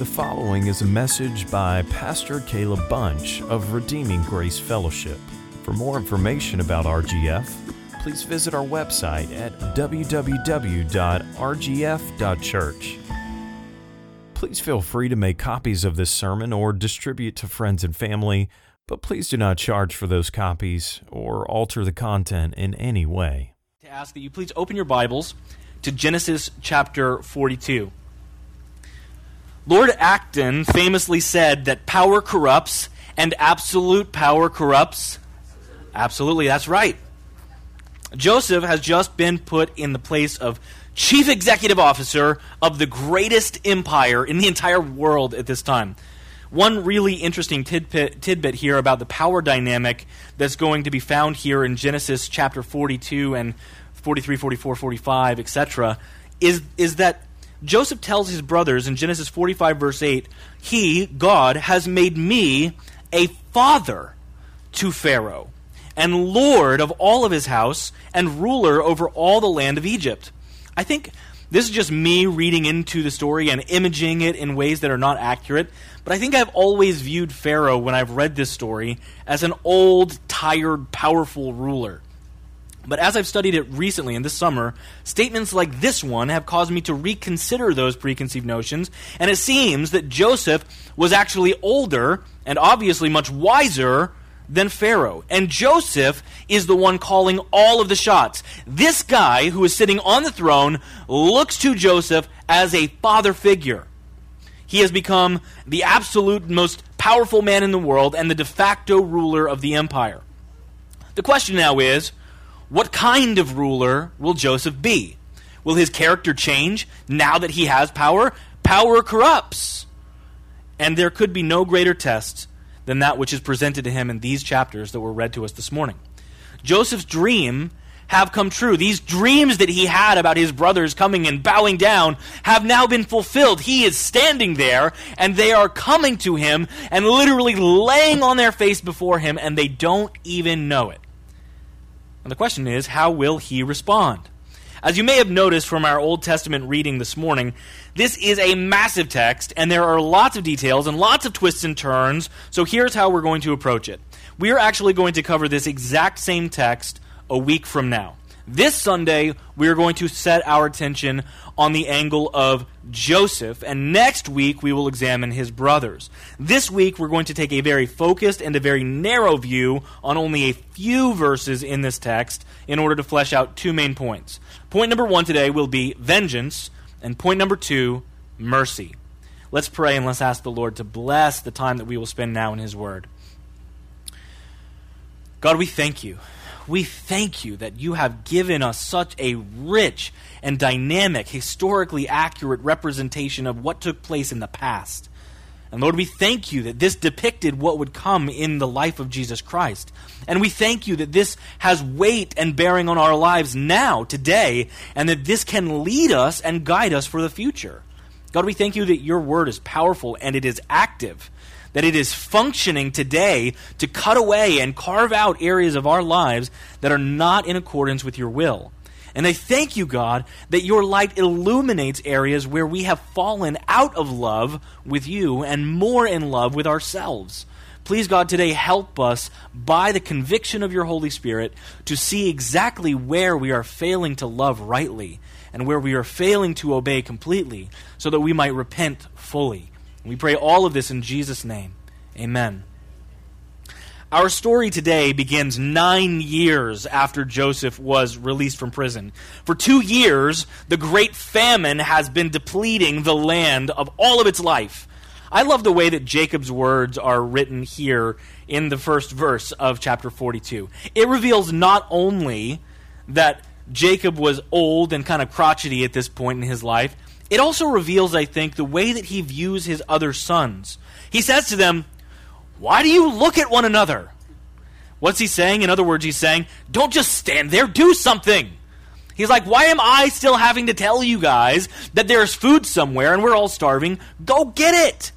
The following is a message by Pastor Caleb Bunch of Redeeming Grace Fellowship. For more information about RGF, please visit our website at www.rgf.church. Please feel free to make copies of this sermon or distribute to friends and family, but please do not charge for those copies or alter the content in any way. To ask that you please open your Bibles to Genesis chapter 42. Lord Acton famously said that power corrupts and absolute power corrupts. Absolutely, that's right. Joseph has just been put in the place of chief executive officer of the greatest empire in the entire world at this time. One really interesting tidbit, tidbit, here about the power dynamic that's going to be found here in Genesis chapter 42 and 43, 44, 45, etc., is, is that Joseph tells his brothers in Genesis 45, verse 8, He, God, has made me a father to Pharaoh, and lord of all of his house, and ruler over all the land of Egypt. I think this is just me reading into the story and imaging it in ways that are not accurate, but I think I've always viewed Pharaoh, when I've read this story, as an old, tired, powerful ruler. But as I've studied it recently in this summer, statements like this one have caused me to reconsider those preconceived notions, and it seems that Joseph was actually older and obviously much wiser than Pharaoh. And Joseph is the one calling all of the shots. This guy who is sitting on the throne looks to Joseph as a father figure. He has become the absolute most powerful man in the world and the de facto ruler of the empire. The question now is what kind of ruler will Joseph be? Will his character change now that he has power? Power corrupts. And there could be no greater test than that which is presented to him in these chapters that were read to us this morning. Joseph's dream have come true. These dreams that he had about his brothers coming and bowing down have now been fulfilled. He is standing there and they are coming to him and literally laying on their face before him and they don't even know it. And the question is, how will he respond? As you may have noticed from our Old Testament reading this morning, this is a massive text, and there are lots of details and lots of twists and turns, so here's how we're going to approach it. We are actually going to cover this exact same text a week from now. This Sunday, we are going to set our attention on the angle of Joseph, and next week we will examine his brothers. This week we're going to take a very focused and a very narrow view on only a few verses in this text in order to flesh out two main points. Point number one today will be vengeance, and point number two, mercy. Let's pray and let's ask the Lord to bless the time that we will spend now in his word. God, we thank you we thank you that you have given us such a rich and dynamic, historically accurate representation of what took place in the past. And Lord, we thank you that this depicted what would come in the life of Jesus Christ. And we thank you that this has weight and bearing on our lives now, today, and that this can lead us and guide us for the future. God, we thank you that your word is powerful and it is active that it is functioning today to cut away and carve out areas of our lives that are not in accordance with your will. And I thank you, God, that your light illuminates areas where we have fallen out of love with you and more in love with ourselves. Please, God, today help us by the conviction of your Holy Spirit to see exactly where we are failing to love rightly and where we are failing to obey completely so that we might repent fully. We pray all of this in Jesus' name. Amen. Our story today begins nine years after Joseph was released from prison. For two years, the great famine has been depleting the land of all of its life. I love the way that Jacob's words are written here in the first verse of chapter 42. It reveals not only that Jacob was old and kind of crotchety at this point in his life, it also reveals, I think, the way that he views his other sons. He says to them, Why do you look at one another? What's he saying? In other words, he's saying, Don't just stand there, do something. He's like, Why am I still having to tell you guys that there's food somewhere and we're all starving? Go get it.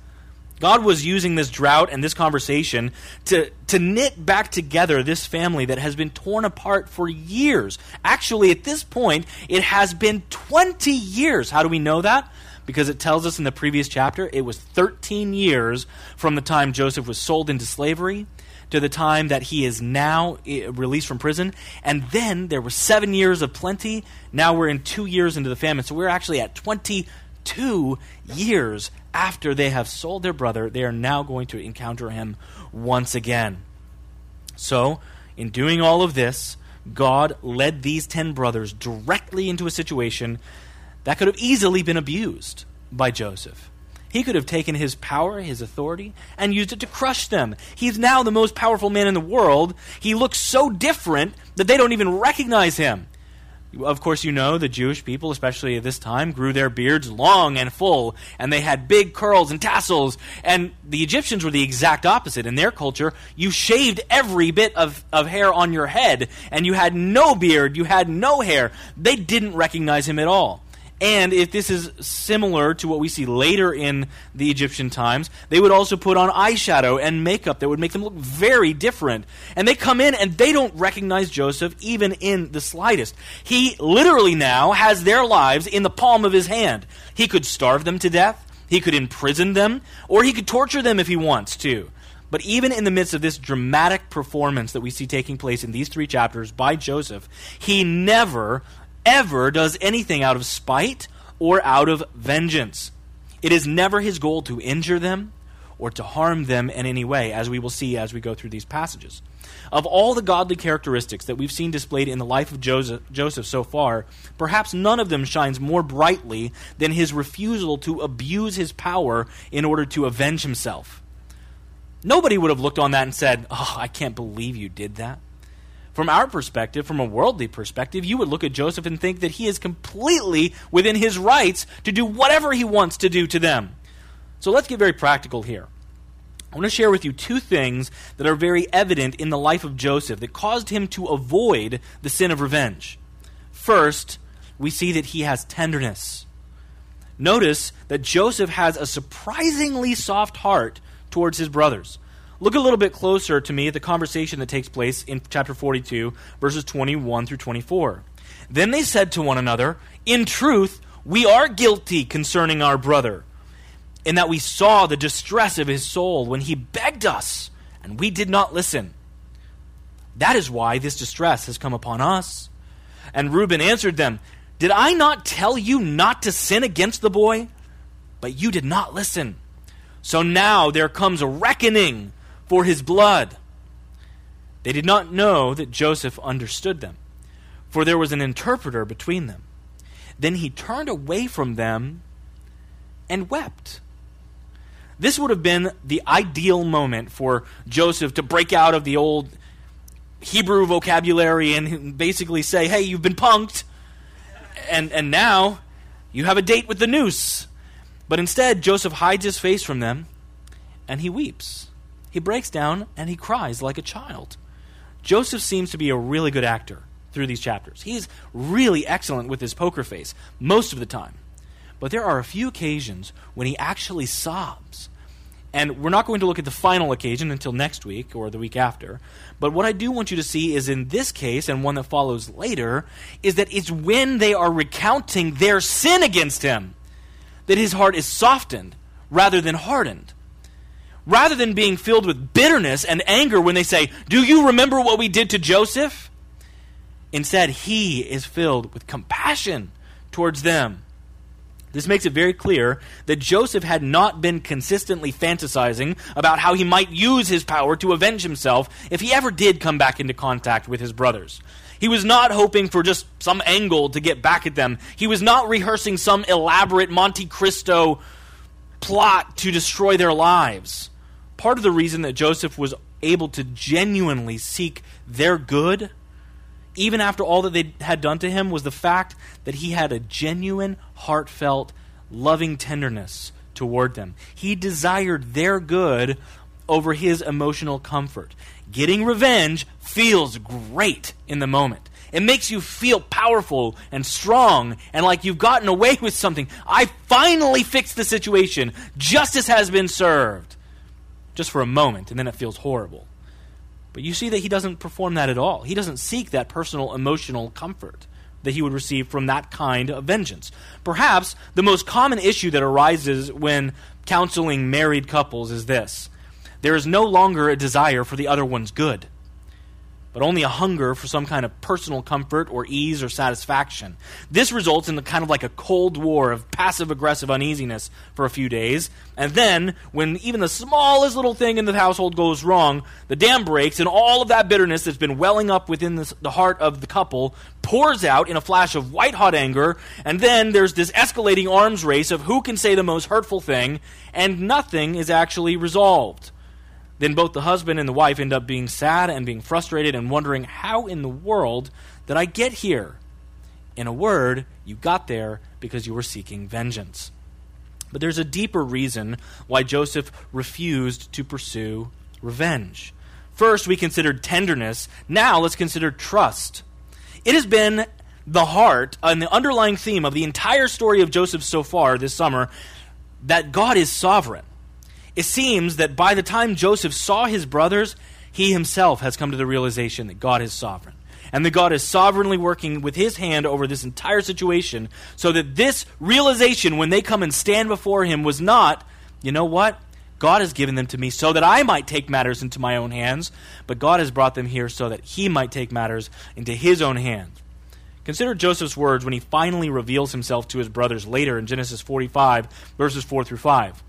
God was using this drought and this conversation to, to knit back together this family that has been torn apart for years. Actually, at this point, it has been 20 years. How do we know that? because it tells us in the previous chapter it was 13 years from the time Joseph was sold into slavery to the time that he is now eh, released from prison. And then there were seven years of plenty. Now we're in two years into the famine. So we're actually at 22 years after they have sold their brother. They are now going to encounter him once again. So, in doing all of this, God led these 10 brothers directly into a situation that could have easily been abused by Joseph. He could have taken his power, his authority, and used it to crush them. He's now the most powerful man in the world. He looks so different that they don't even recognize him. Of course, you know the Jewish people, especially at this time, grew their beards long and full, and they had big curls and tassels. And the Egyptians were the exact opposite. In their culture, you shaved every bit of, of hair on your head, and you had no beard, you had no hair. They didn't recognize him at all. And if this is similar to what we see later in the Egyptian times, they would also put on eyeshadow and makeup that would make them look very different. And they come in and they don't recognize Joseph even in the slightest. He literally now has their lives in the palm of his hand. He could starve them to death, he could imprison them, or he could torture them if he wants to. But even in the midst of this dramatic performance that we see taking place in these three chapters by Joseph, he never ever does anything out of spite or out of vengeance. It is never his goal to injure them or to harm them in any way, as we will see as we go through these passages. Of all the godly characteristics that we've seen displayed in the life of Joseph, so far, perhaps none of them shines more brightly than his refusal to abuse his power in order to avenge himself. Nobody would have looked on that and said, Oh, I can't believe you did that. From our perspective, from a worldly perspective, you would look at Joseph and think that he is completely within his rights to do whatever he wants to do to them. So let's get very practical here. I want to share with you two things that are very evident in the life of Joseph that caused him to avoid the sin of revenge. First, we see that he has tenderness. Notice that Joseph has a surprisingly soft heart towards his brothers. Look a little bit closer to me at the conversation that takes place in chapter 42, verses 21 through 24. Then they said to one another, In truth, we are guilty concerning our brother, in that we saw the distress of his soul when he begged us, and we did not listen. That is why this distress has come upon us. And Reuben answered them, Did I not tell you not to sin against the boy? But you did not listen. So now there comes a reckoning for his blood. They did not know that Joseph understood them, for there was an interpreter between them. Then he turned away from them and wept. This would have been the ideal moment for Joseph to break out of the old Hebrew vocabulary and basically say, Hey, you've been punked, and, and now you have a date with the noose. But instead, Joseph hides his face from them and he weeps he breaks down and he cries like a child. Joseph seems to be a really good actor through these chapters. He's really excellent with his poker face most of the time. But there are a few occasions when he actually sobs. And we're not going to look at the final occasion until next week or the week after. But what I do want you to see is in this case, and one that follows later, is that it's when they are recounting their sin against him that his heart is softened rather than hardened rather than being filled with bitterness and anger when they say, Do you remember what we did to Joseph? Instead, he is filled with compassion towards them. This makes it very clear that Joseph had not been consistently fantasizing about how he might use his power to avenge himself if he ever did come back into contact with his brothers. He was not hoping for just some angle to get back at them. He was not rehearsing some elaborate Monte Cristo plot to destroy their lives part of the reason that Joseph was able to genuinely seek their good, even after all that they had done to him, was the fact that he had a genuine, heartfelt, loving tenderness toward them. He desired their good over his emotional comfort. Getting revenge feels great in the moment. It makes you feel powerful and strong and like you've gotten away with something. I finally fixed the situation. Justice has been served just for a moment, and then it feels horrible. But you see that he doesn't perform that at all. He doesn't seek that personal emotional comfort that he would receive from that kind of vengeance. Perhaps the most common issue that arises when counseling married couples is this there is no longer a desire for the other one's good but only a hunger for some kind of personal comfort or ease or satisfaction. This results in the kind of like a cold war of passive aggressive uneasiness for a few days, and then when even the smallest little thing in the household goes wrong, the dam breaks, and all of that bitterness that's been welling up within the, the heart of the couple pours out in a flash of white hot anger, and then there's this escalating arms race of who can say the most hurtful thing, and nothing is actually resolved then both the husband and the wife end up being sad and being frustrated and wondering, how in the world did I get here? In a word, you got there because you were seeking vengeance. But there's a deeper reason why Joseph refused to pursue revenge. First, we considered tenderness. Now, let's consider trust. It has been the heart and the underlying theme of the entire story of Joseph so far this summer that God is sovereign. It seems that by the time Joseph saw his brothers, he himself has come to the realization that God is sovereign. And that God is sovereignly working with his hand over this entire situation so that this realization, when they come and stand before him, was not, you know what? God has given them to me so that I might take matters into my own hands, but God has brought them here so that he might take matters into his own hands. Consider Joseph's words when he finally reveals himself to his brothers later in Genesis 45, verses 4 through 5.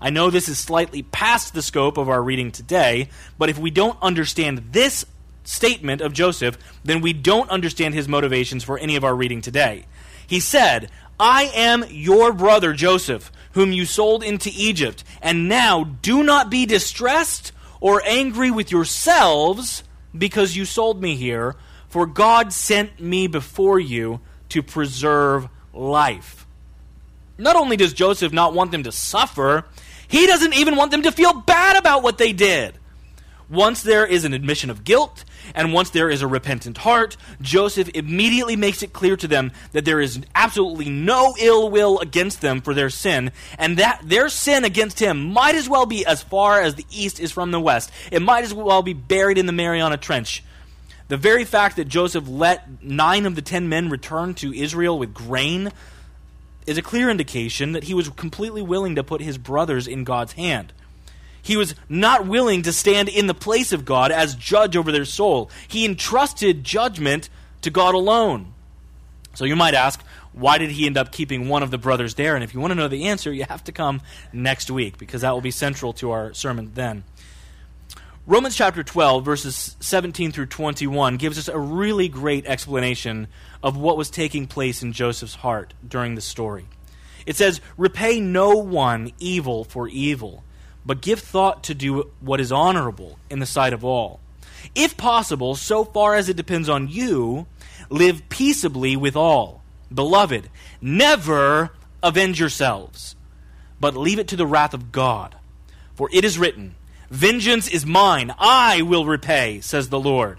I know this is slightly past the scope of our reading today, but if we don't understand this statement of Joseph, then we don't understand his motivations for any of our reading today. He said, I am your brother Joseph, whom you sold into Egypt, and now do not be distressed or angry with yourselves because you sold me here, for God sent me before you to preserve life. Not only does Joseph not want them to suffer, he doesn't even want them to feel bad about what they did. Once there is an admission of guilt, and once there is a repentant heart, Joseph immediately makes it clear to them that there is absolutely no ill will against them for their sin, and that their sin against him might as well be as far as the east is from the west. It might as well be buried in the Mariana Trench. The very fact that Joseph let nine of the ten men return to Israel with grain is a clear indication that he was completely willing to put his brothers in God's hand. He was not willing to stand in the place of God as judge over their soul. He entrusted judgment to God alone. So you might ask, why did he end up keeping one of the brothers there? And if you want to know the answer, you have to come next week because that will be central to our sermon then. Romans chapter 12, verses 17 through 21, gives us a really great explanation of what was taking place in Joseph's heart during the story. It says, Repay no one evil for evil, but give thought to do what is honorable in the sight of all. If possible, so far as it depends on you, live peaceably with all. Beloved, never avenge yourselves, but leave it to the wrath of God. For it is written, Vengeance is mine, I will repay, says the Lord.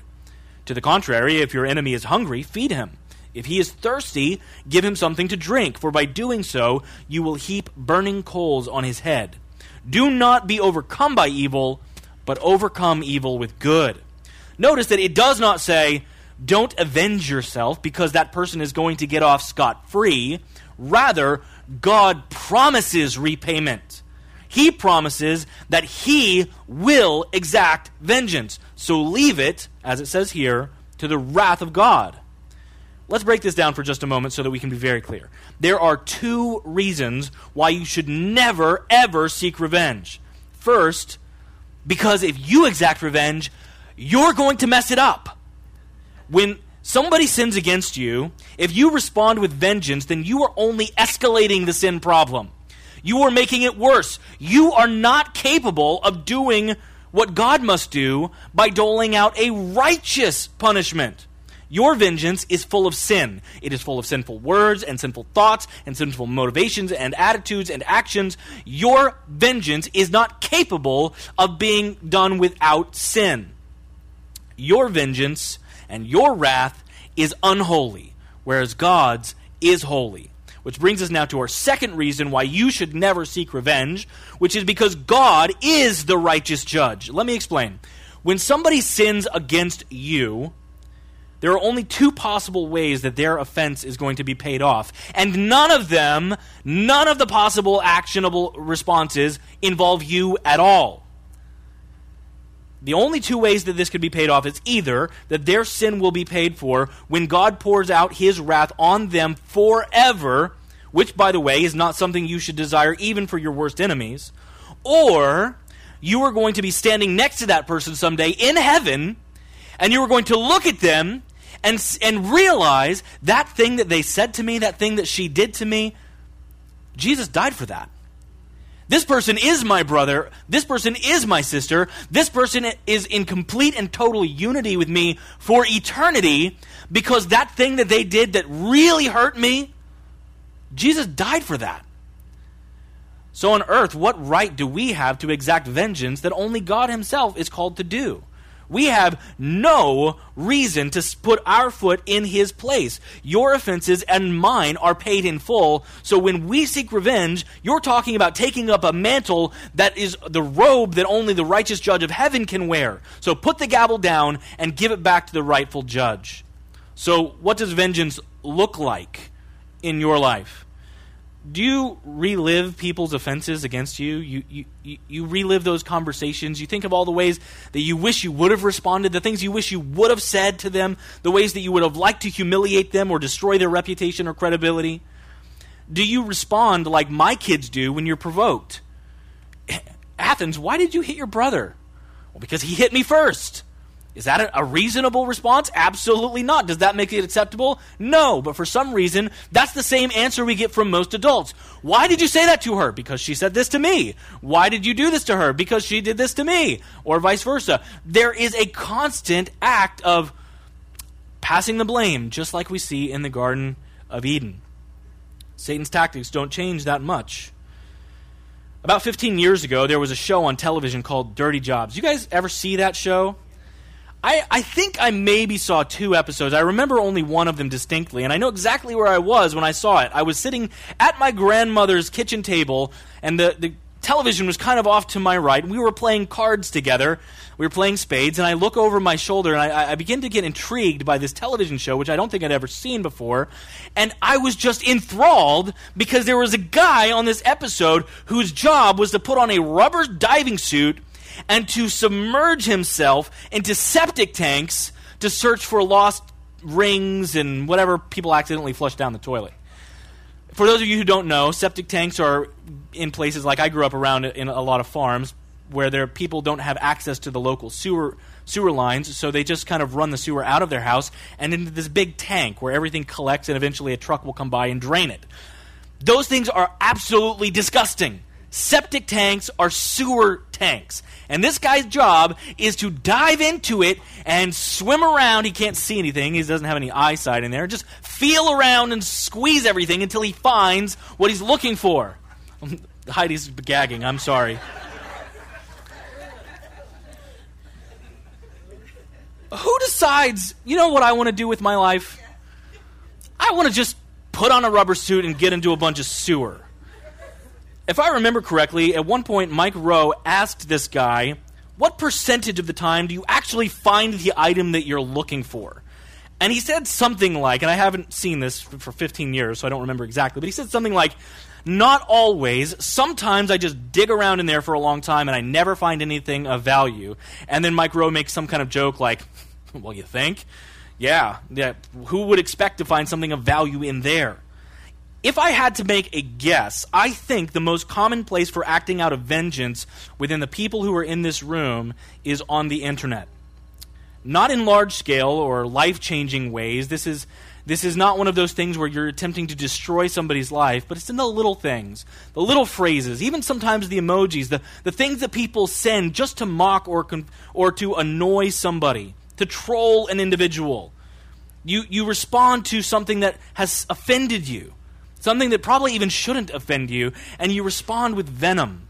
To the contrary, if your enemy is hungry, feed him. If he is thirsty, give him something to drink, for by doing so you will heap burning coals on his head. Do not be overcome by evil, but overcome evil with good. Notice that it does not say, don't avenge yourself because that person is going to get off scot free. Rather, God promises repayment. He promises that He will exact vengeance. So leave it, as it says here, to the wrath of God. Let's break this down for just a moment so that we can be very clear. There are two reasons why you should never, ever seek revenge. First, because if you exact revenge, you're going to mess it up. When somebody sins against you, if you respond with vengeance, then you are only escalating the sin problem. You are making it worse. You are not capable of doing what God must do by doling out a righteous punishment. Your vengeance is full of sin. It is full of sinful words and sinful thoughts and sinful motivations and attitudes and actions. Your vengeance is not capable of being done without sin. Your vengeance and your wrath is unholy, whereas God's is holy. Which brings us now to our second reason why you should never seek revenge, which is because God is the righteous judge. Let me explain. When somebody sins against you, there are only two possible ways that their offense is going to be paid off. And none of them, none of the possible actionable responses involve you at all. The only two ways that this could be paid off is either that their sin will be paid for when God pours out his wrath on them forever, which, by the way, is not something you should desire even for your worst enemies, or you are going to be standing next to that person someday in heaven, and you are going to look at them and, and realize that thing that they said to me, that thing that she did to me, Jesus died for that. This person is my brother. This person is my sister. This person is in complete and total unity with me for eternity because that thing that they did that really hurt me, Jesus died for that. So on earth, what right do we have to exact vengeance that only God Himself is called to do? We have no reason to put our foot in his place. Your offenses and mine are paid in full. So when we seek revenge, you're talking about taking up a mantle that is the robe that only the righteous judge of heaven can wear. So put the gavel down and give it back to the rightful judge. So, what does vengeance look like in your life? Do you relive people's offenses against you? You, you? you relive those conversations. You think of all the ways that you wish you would have responded, the things you wish you would have said to them, the ways that you would have liked to humiliate them or destroy their reputation or credibility. Do you respond like my kids do when you're provoked? Athens, why did you hit your brother? Well, because he hit me first. Is that a, reasonable response? Absolutely not. Does that make it acceptable? No, but for some reason, that's the same answer we get from most adults. Why did you say that to her? Because she said this to me. Why did you do this to her? Because she did this to me. Or vice versa. There is a constant act of passing the blame, just like we see in the Garden of Eden. Satan's tactics don't change that much. About 15 years ago, there was a show on television called Dirty Jobs. You guys ever see that show? I, I think I maybe saw two episodes. I remember only one of them distinctly, and I know exactly where I was when I saw it. I was sitting at my grandmother's kitchen table, and the, the television was kind of off to my right. We were playing cards together. We were playing spades, and I look over my shoulder, and I, I begin to get intrigued by this television show, which I don't think I'd ever seen before. And I was just enthralled because there was a guy on this episode whose job was to put on a rubber diving suit and to submerge himself into septic tanks to search for lost rings and whatever people accidentally flush down the toilet. For those of you who don't know, septic tanks are in places like I grew up around in a lot of farms where there people don't have access to the local sewer sewer lines, so they just kind of run the sewer out of their house and into this big tank where everything collects and eventually a truck will come by and drain it. Those things are absolutely disgusting. Septic tanks are sewer tanks. And this guy's job is to dive into it and swim around. He can't see anything, he doesn't have any eyesight in there. Just feel around and squeeze everything until he finds what he's looking for. Heidi's gagging, I'm sorry. Who decides, you know what I want to do with my life? I want to just put on a rubber suit and get into a bunch of sewer if I remember correctly, at one point Mike Rowe asked this guy, What percentage of the time do you actually find the item that you're looking for? And he said something like, and I haven't seen this for 15 years, so I don't remember exactly, but he said something like, Not always. Sometimes I just dig around in there for a long time and I never find anything of value. And then Mike Rowe makes some kind of joke like, Well, you think? Yeah, yeah. Who would expect to find something of value in there? If I had to make a guess, I think the most common place for acting out of vengeance within the people who are in this room is on the internet. Not in large scale or life changing ways. This is, this is not one of those things where you're attempting to destroy somebody's life, but it's in the little things, the little phrases, even sometimes the emojis, the, the things that people send just to mock or, or to annoy somebody, to troll an individual. You, you respond to something that has offended you something that probably even shouldn't offend you, and you respond with venom.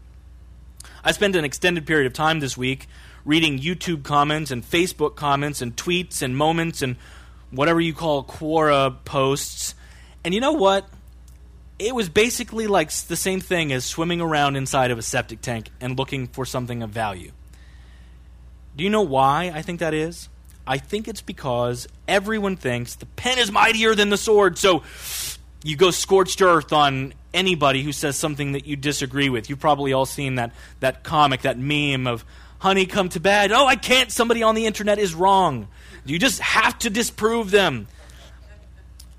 I spent an extended period of time this week reading YouTube comments and Facebook comments and tweets and moments and whatever you call Quora posts. And you know what? It was basically like the same thing as swimming around inside of a septic tank and looking for something of value. Do you know why I think that is? I think it's because everyone thinks the pen is mightier than the sword. So you go scorched earth on anybody who says something that you disagree with. You've probably all seen that, that comic, that meme of, honey, come to bed. Oh, I can't. Somebody on the internet is wrong. You just have to disprove them.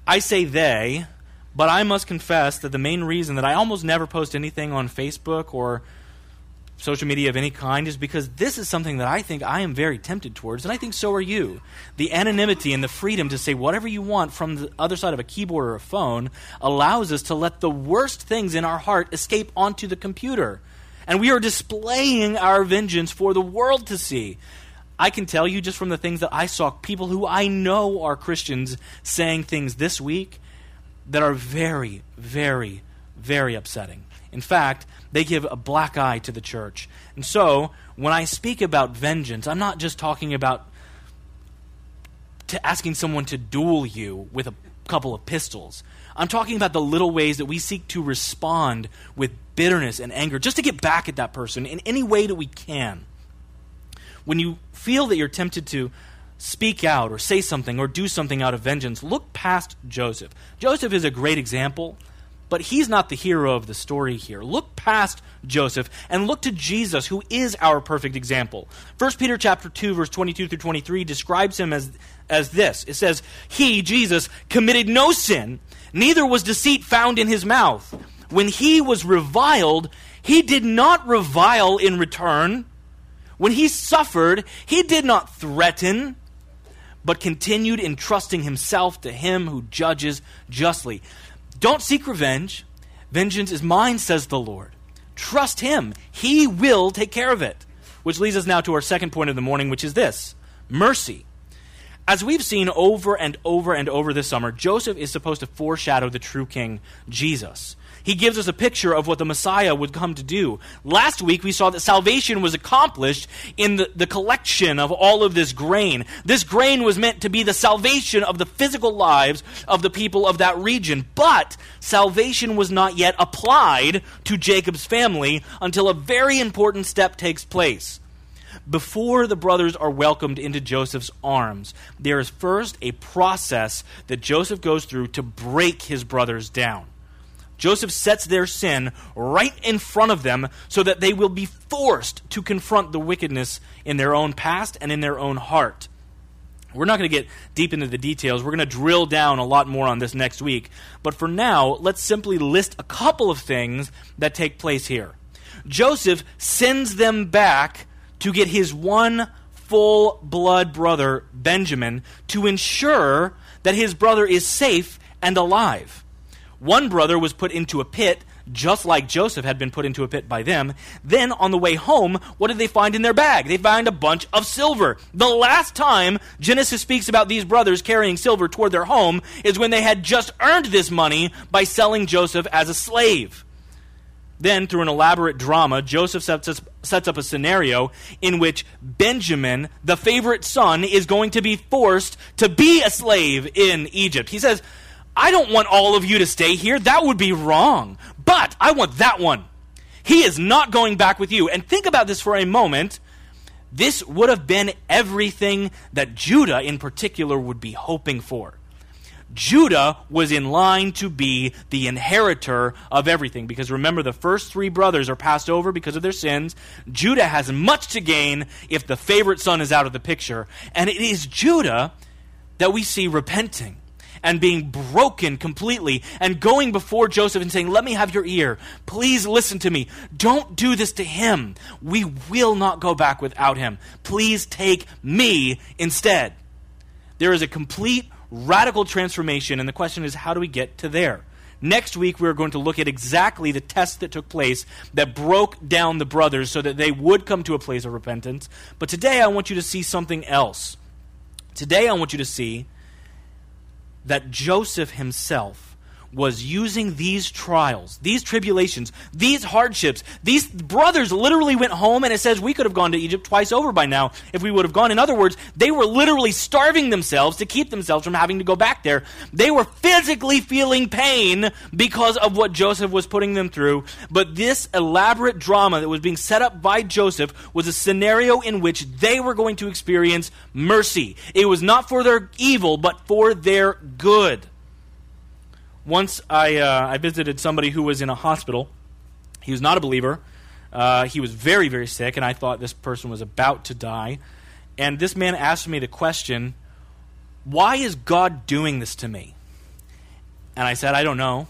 I say they, but I must confess that the main reason that I almost never post anything on Facebook or social media of any kind is because this is something that I think I am very tempted towards, and I think so are you. The anonymity and the freedom to say whatever you want from the other side of a keyboard or a phone allows us to let the worst things in our heart escape onto the computer. And we are displaying our vengeance for the world to see. I can tell you just from the things that I saw, people who I know are Christians saying things this week that are very, very, very upsetting. In fact, they give a black eye to the church. And so, when I speak about vengeance, I'm not just talking about asking someone to duel you with a couple of pistols. I'm talking about the little ways that we seek to respond with bitterness and anger just to get back at that person in any way that we can. When you feel that you're tempted to speak out or say something or do something out of vengeance, look past Joseph. Joseph is a great example but he's not the hero of the story here. Look past Joseph and look to Jesus, who is our perfect example. 1 Peter chapter 2, verse 22 through 23 describes him as, as this. It says, He, Jesus, committed no sin, neither was deceit found in his mouth. When he was reviled, he did not revile in return. When he suffered, he did not threaten, but continued entrusting himself to him who judges justly. Don't seek revenge. Vengeance is mine, says the Lord. Trust Him. He will take care of it. Which leads us now to our second point of the morning, which is this mercy. As we've seen over and over and over this summer, Joseph is supposed to foreshadow the true king, Jesus he gives us a picture of what the Messiah would come to do. Last week, we saw that salvation was accomplished in the, the collection of all of this grain. This grain was meant to be the salvation of the physical lives of the people of that region. But salvation was not yet applied to Jacob's family until a very important step takes place before the brothers are welcomed into Joseph's arms, there is first a process that Joseph goes through to break his brothers down. Joseph sets their sin right in front of them so that they will be forced to confront the wickedness in their own past and in their own heart. We're not going to get deep into the details. We're going to drill down a lot more on this next week. But for now, let's simply list a couple of things that take place here. Joseph sends them back to get his one full blood brother, Benjamin, to ensure that his brother is safe and alive. One brother was put into a pit, just like Joseph had been put into a pit by them. Then, on the way home, what did they find in their bag? They find a bunch of silver. The last time Genesis speaks about these brothers carrying silver toward their home is when they had just earned this money by selling Joseph as a slave. Then, through an elaborate drama, Joseph sets, sets, up a scenario in which Benjamin, the favorite son, is going to be forced to be a slave in Egypt. He says, I don't want all of you to stay here. That would be wrong. But I want that one. He is not going back with you. And think about this for a moment. This would have been everything that Judah in particular would be hoping for. Judah was in line to be the inheritor of everything. Because remember, the first three brothers are passed over because of their sins. Judah has much to gain if the favorite son is out of the picture. And it is Judah that we see repenting and being broken completely and going before Joseph and saying, Let me have your ear. Please listen to me. Don't do this to him. We will not go back without him. Please take me instead. There is a complete radical transformation, and the question is, how do we get to there? Next week, we're going to look at exactly the test that took place that broke down the brothers so that they would come to a place of repentance. But today, I want you to see something else. Today, I want you to see that Joseph himself was using these trials, these tribulations, these hardships. These brothers literally went home, and it says we could have gone to Egypt twice over by now if we would have gone. In other words, they were literally starving themselves to keep themselves from having to go back there. They were physically feeling pain because of what Joseph was putting them through. But this elaborate drama that was being set up by Joseph was a scenario in which they were going to experience mercy. It was not for their evil, but for their good. Once I, uh, I visited somebody who was in a hospital. He was not a believer. Uh, he was very, very sick, and I thought this person was about to die. And this man asked me the question, Why is God doing this to me? And I said, I don't know,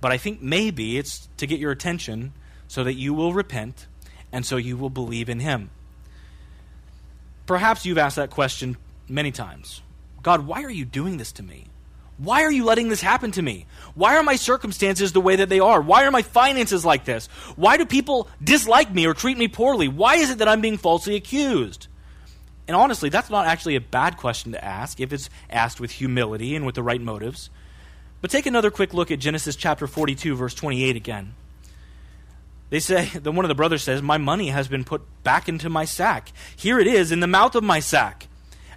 but I think maybe it's to get your attention so that you will repent and so you will believe in Him. Perhaps you've asked that question many times God, why are you doing this to me? Why are you letting this happen to me? Why are my circumstances the way that they are? Why are my finances like this? Why do people dislike me or treat me poorly? Why is it that I'm being falsely accused? And honestly, that's not actually a bad question to ask if it's asked with humility and with the right motives. But take another quick look at Genesis chapter 42, verse 28 again. They say, the, one of the brothers says, My money has been put back into my sack. Here it is in the mouth of my sack.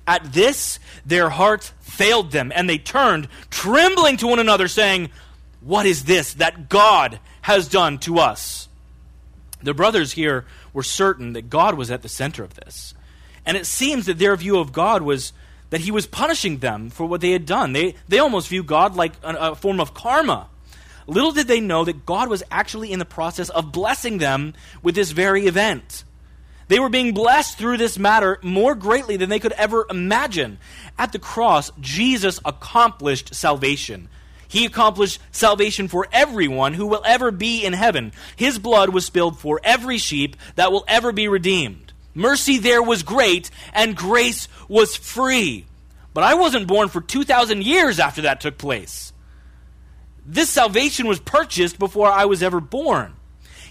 At this, their hearts failed them, and they turned, trembling to one another, saying, What is this that God has done to us? The brothers here were certain that God was at the center of this. And it seems that their view of God was that he was punishing them for what they had done. They, they almost view God like a, a form of karma. Little did they know that God was actually in the process of blessing them with this very event. They were being blessed through this matter more greatly than they could ever imagine. At the cross, Jesus accomplished salvation. He accomplished salvation for everyone who will ever be in heaven. His blood was spilled for every sheep that will ever be redeemed. Mercy there was great, and grace was free. But I wasn't born for 2,000 years after that took place. This salvation was purchased before I was ever born.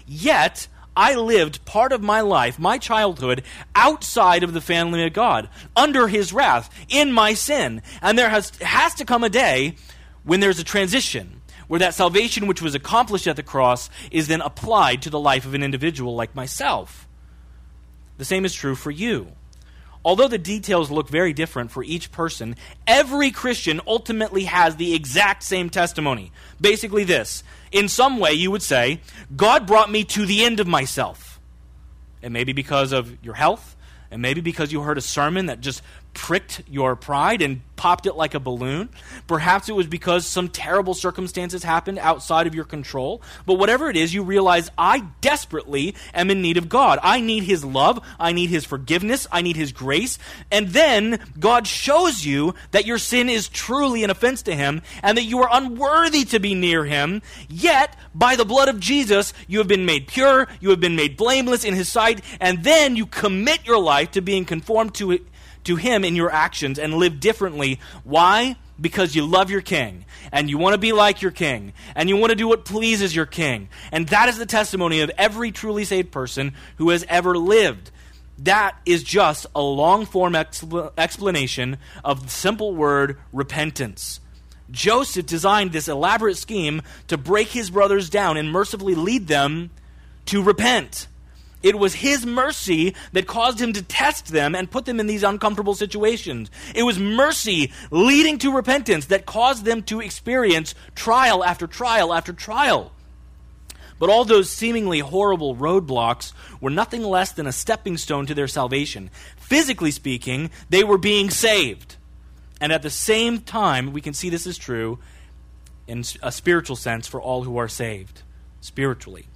Yet, I lived part of my life, my childhood, outside of the family of God, under His wrath, in my sin. And there has, has to come a day when there's a transition, where that salvation which was accomplished at the cross is then applied to the life of an individual like myself. The same is true for you. Although the details look very different for each person, every Christian ultimately has the exact same testimony. Basically, this in some way, you would say, God brought me to the end of myself. And maybe because of your health, and maybe because you heard a sermon that just pricked your pride and popped it like a balloon. Perhaps it was because some terrible circumstances happened outside of your control. But whatever it is, you realize I desperately am in need of God. I need His love. I need His forgiveness. I need His grace. And then God shows you that your sin is truly an offense to Him and that you are unworthy to be near Him. Yet, by the blood of Jesus, you have been made pure. You have been made blameless in His sight. And then you commit your life to being conformed to it to Him in your actions and live differently. Why? Because you love your King and you want to be like your King and you want to do what pleases your King. And that is the testimony of every truly saved person who has ever lived. That is just a long form expl- explanation of the simple word repentance. Joseph designed this elaborate scheme to break his brothers down and mercifully lead them to repent. It was his mercy that caused him to test them and put them in these uncomfortable situations. It was mercy leading to repentance that caused them to experience trial after trial after trial. But all those seemingly horrible roadblocks were nothing less than a stepping stone to their salvation. Physically speaking, they were being saved. And at the same time, we can see this is true in a spiritual sense for all who are saved, spiritually.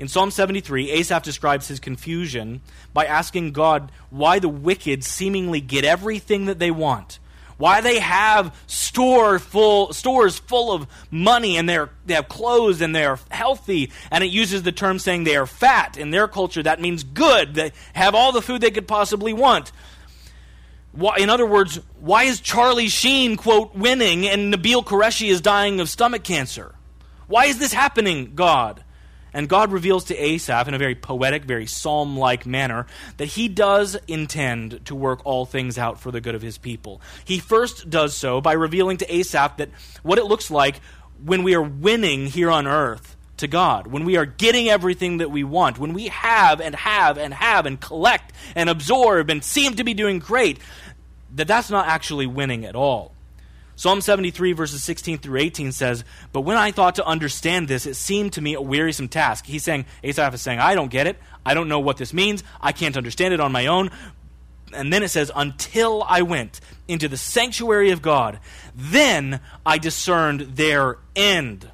In Psalm 73, Asaph describes his confusion by asking God why the wicked seemingly get everything that they want. Why they have store full, stores full of money and they're, they have clothes and they're healthy. And it uses the term saying they are fat. In their culture, that means good. They have all the food they could possibly want. Why, in other words, why is Charlie Sheen, quote, winning and Nabeel Qureshi is dying of stomach cancer? Why is this happening, God? And God reveals to Asaph in a very poetic, very psalm like manner that he does intend to work all things out for the good of his people. He first does so by revealing to Asaph that what it looks like when we are winning here on earth to God, when we are getting everything that we want, when we have and have and have and collect and absorb and seem to be doing great, that that's not actually winning at all. Psalm 73, verses 16 through 18 says, But when I thought to understand this, it seemed to me a wearisome task. He's saying, Asaph is saying, I don't get it. I don't know what this means. I can't understand it on my own. And then it says, Until I went into the sanctuary of God, then I discerned their end.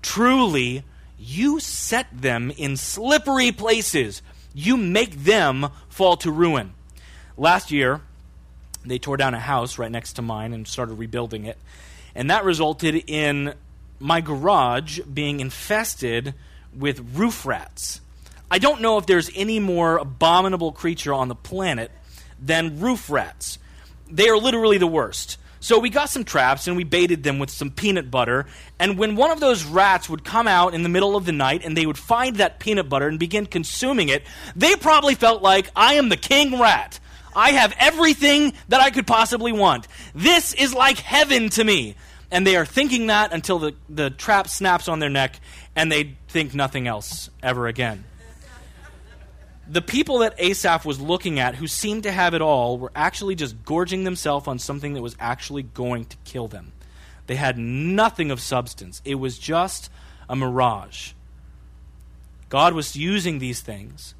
Truly, you set them in slippery places. You make them fall to ruin. Last year, they tore down a house right next to mine and started rebuilding it. And that resulted in my garage being infested with roof rats. I don't know if there's any more abominable creature on the planet than roof rats. They are literally the worst. So we got some traps and we baited them with some peanut butter. And when one of those rats would come out in the middle of the night and they would find that peanut butter and begin consuming it, they probably felt like, I am the king rat. I have everything that I could possibly want. This is like heaven to me. And they are thinking that until the, the trap snaps on their neck and they think nothing else ever again the people that Asaph was looking at who seemed to have it all were actually just gorging themselves on something that was actually going to kill them. They had nothing of substance, it was just a mirage. God was using these things,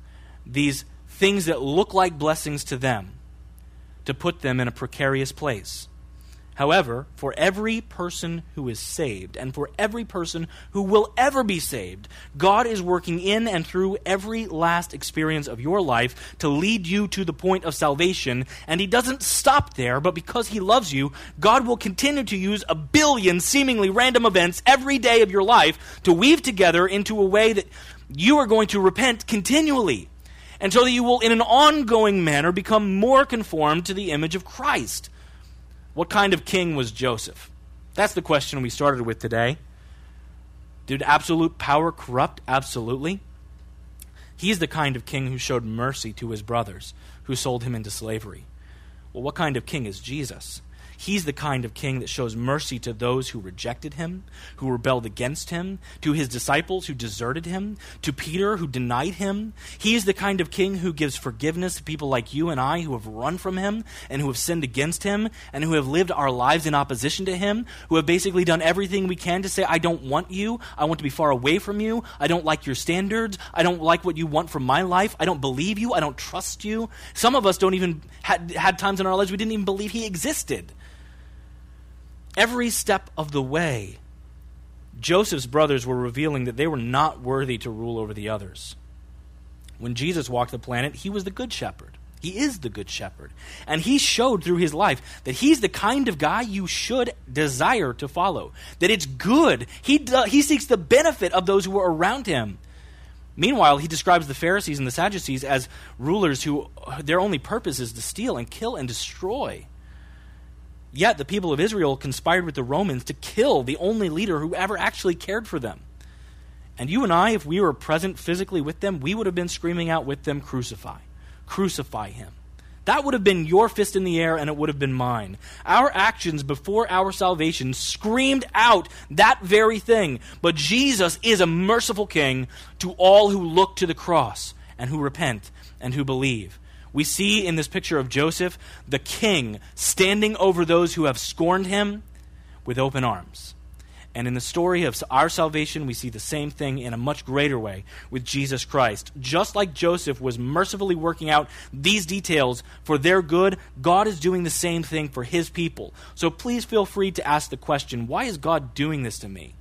these things that look like blessings to them, to put them in a precarious place. However, for every person who is saved, and for every person who will ever be saved, God is working in and through every last experience of your life to lead you to the point of salvation. And He doesn't stop there, but because He loves you, God will continue to use a billion seemingly random events every day of your life to weave together into a way that you are going to repent continually. And so that you will, in an ongoing manner, become more conformed to the image of Christ. What kind of king was Joseph? That's the question we started with today. Did absolute power corrupt? Absolutely. He's the kind of king who showed mercy to his brothers who sold him into slavery. Well, what kind of king is Jesus? He's the kind of king that shows mercy to those who rejected him, who rebelled against him, to his disciples who deserted him, to Peter who denied him. He's the kind of king who gives forgiveness to people like you and I who have run from him and who have sinned against him and who have lived our lives in opposition to him, who have basically done everything we can to say, I don't want you. I want to be far away from you. I don't like your standards. I don't like what you want from my life. I don't believe you. I don't trust you. Some of us don't even had, had times in our lives we didn't even believe he existed. Every step of the way, Joseph's brothers were revealing that they were not worthy to rule over the others. When Jesus walked the planet, he was the good shepherd. He is the good shepherd. And he showed through his life that he's the kind of guy you should desire to follow. That it's good. He, he seeks the benefit of those who are around him. Meanwhile, he describes the Pharisees and the Sadducees as rulers who their only purpose is to steal and kill and destroy. Yet the people of Israel conspired with the Romans to kill the only leader who ever actually cared for them. And you and I, if we were present physically with them, we would have been screaming out with them, Crucify! Crucify him. That would have been your fist in the air, and it would have been mine. Our actions before our salvation screamed out that very thing. But Jesus is a merciful King to all who look to the cross and who repent and who believe. We see in this picture of Joseph the king standing over those who have scorned him with open arms. And in the story of our salvation, we see the same thing in a much greater way with Jesus Christ. Just like Joseph was mercifully working out these details for their good, God is doing the same thing for his people. So please feel free to ask the question why is God doing this to me?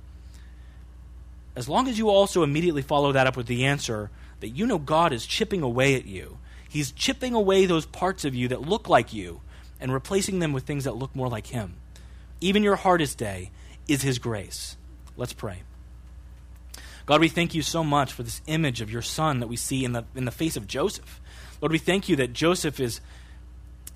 As long as you also immediately follow that up with the answer that you know God is chipping away at you He's chipping away those parts of you that look like you and replacing them with things that look more like Him. Even your hardest day is His grace. Let's pray. God, we thank you so much for this image of your son that we see in the, in the face of Joseph. Lord, we thank you that Joseph is,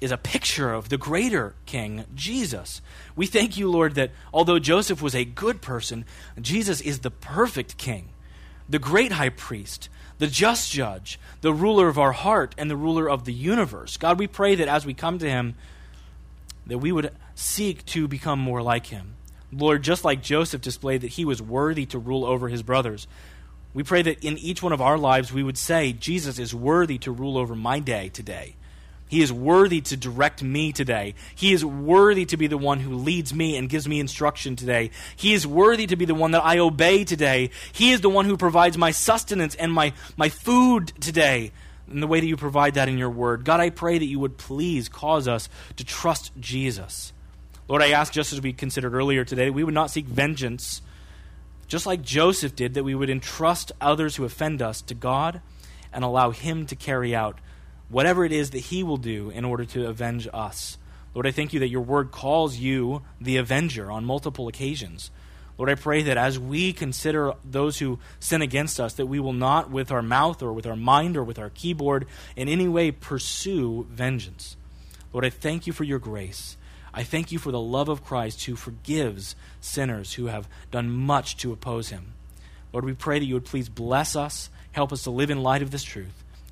is a picture of the greater king, Jesus. We thank you, Lord, that although Joseph was a good person, Jesus is the perfect king, the great high priest, the just judge, the ruler of our heart, and the ruler of the universe. God, we pray that as we come to him, that we would seek to become more like him. Lord, just like Joseph displayed that he was worthy to rule over his brothers, we pray that in each one of our lives we would say, Jesus is worthy to rule over my day today. He is worthy to direct me today. He is worthy to be the one who leads me and gives me instruction today. He is worthy to be the one that I obey today. He is the one who provides my sustenance and my, my food today in the way that you provide that in your word. God, I pray that you would please cause us to trust Jesus. Lord, I ask, just as we considered earlier today, we would not seek vengeance, just like Joseph did, that we would entrust others who offend us to God and allow Him to carry out whatever it is that He will do in order to avenge us. Lord, I thank you that your word calls you the avenger on multiple occasions. Lord, I pray that as we consider those who sin against us, that we will not, with our mouth or with our mind or with our keyboard, in any way pursue vengeance. Lord, I thank you for your grace. I thank you for the love of Christ who forgives sinners who have done much to oppose him. Lord, we pray that you would please bless us, help us to live in light of this truth.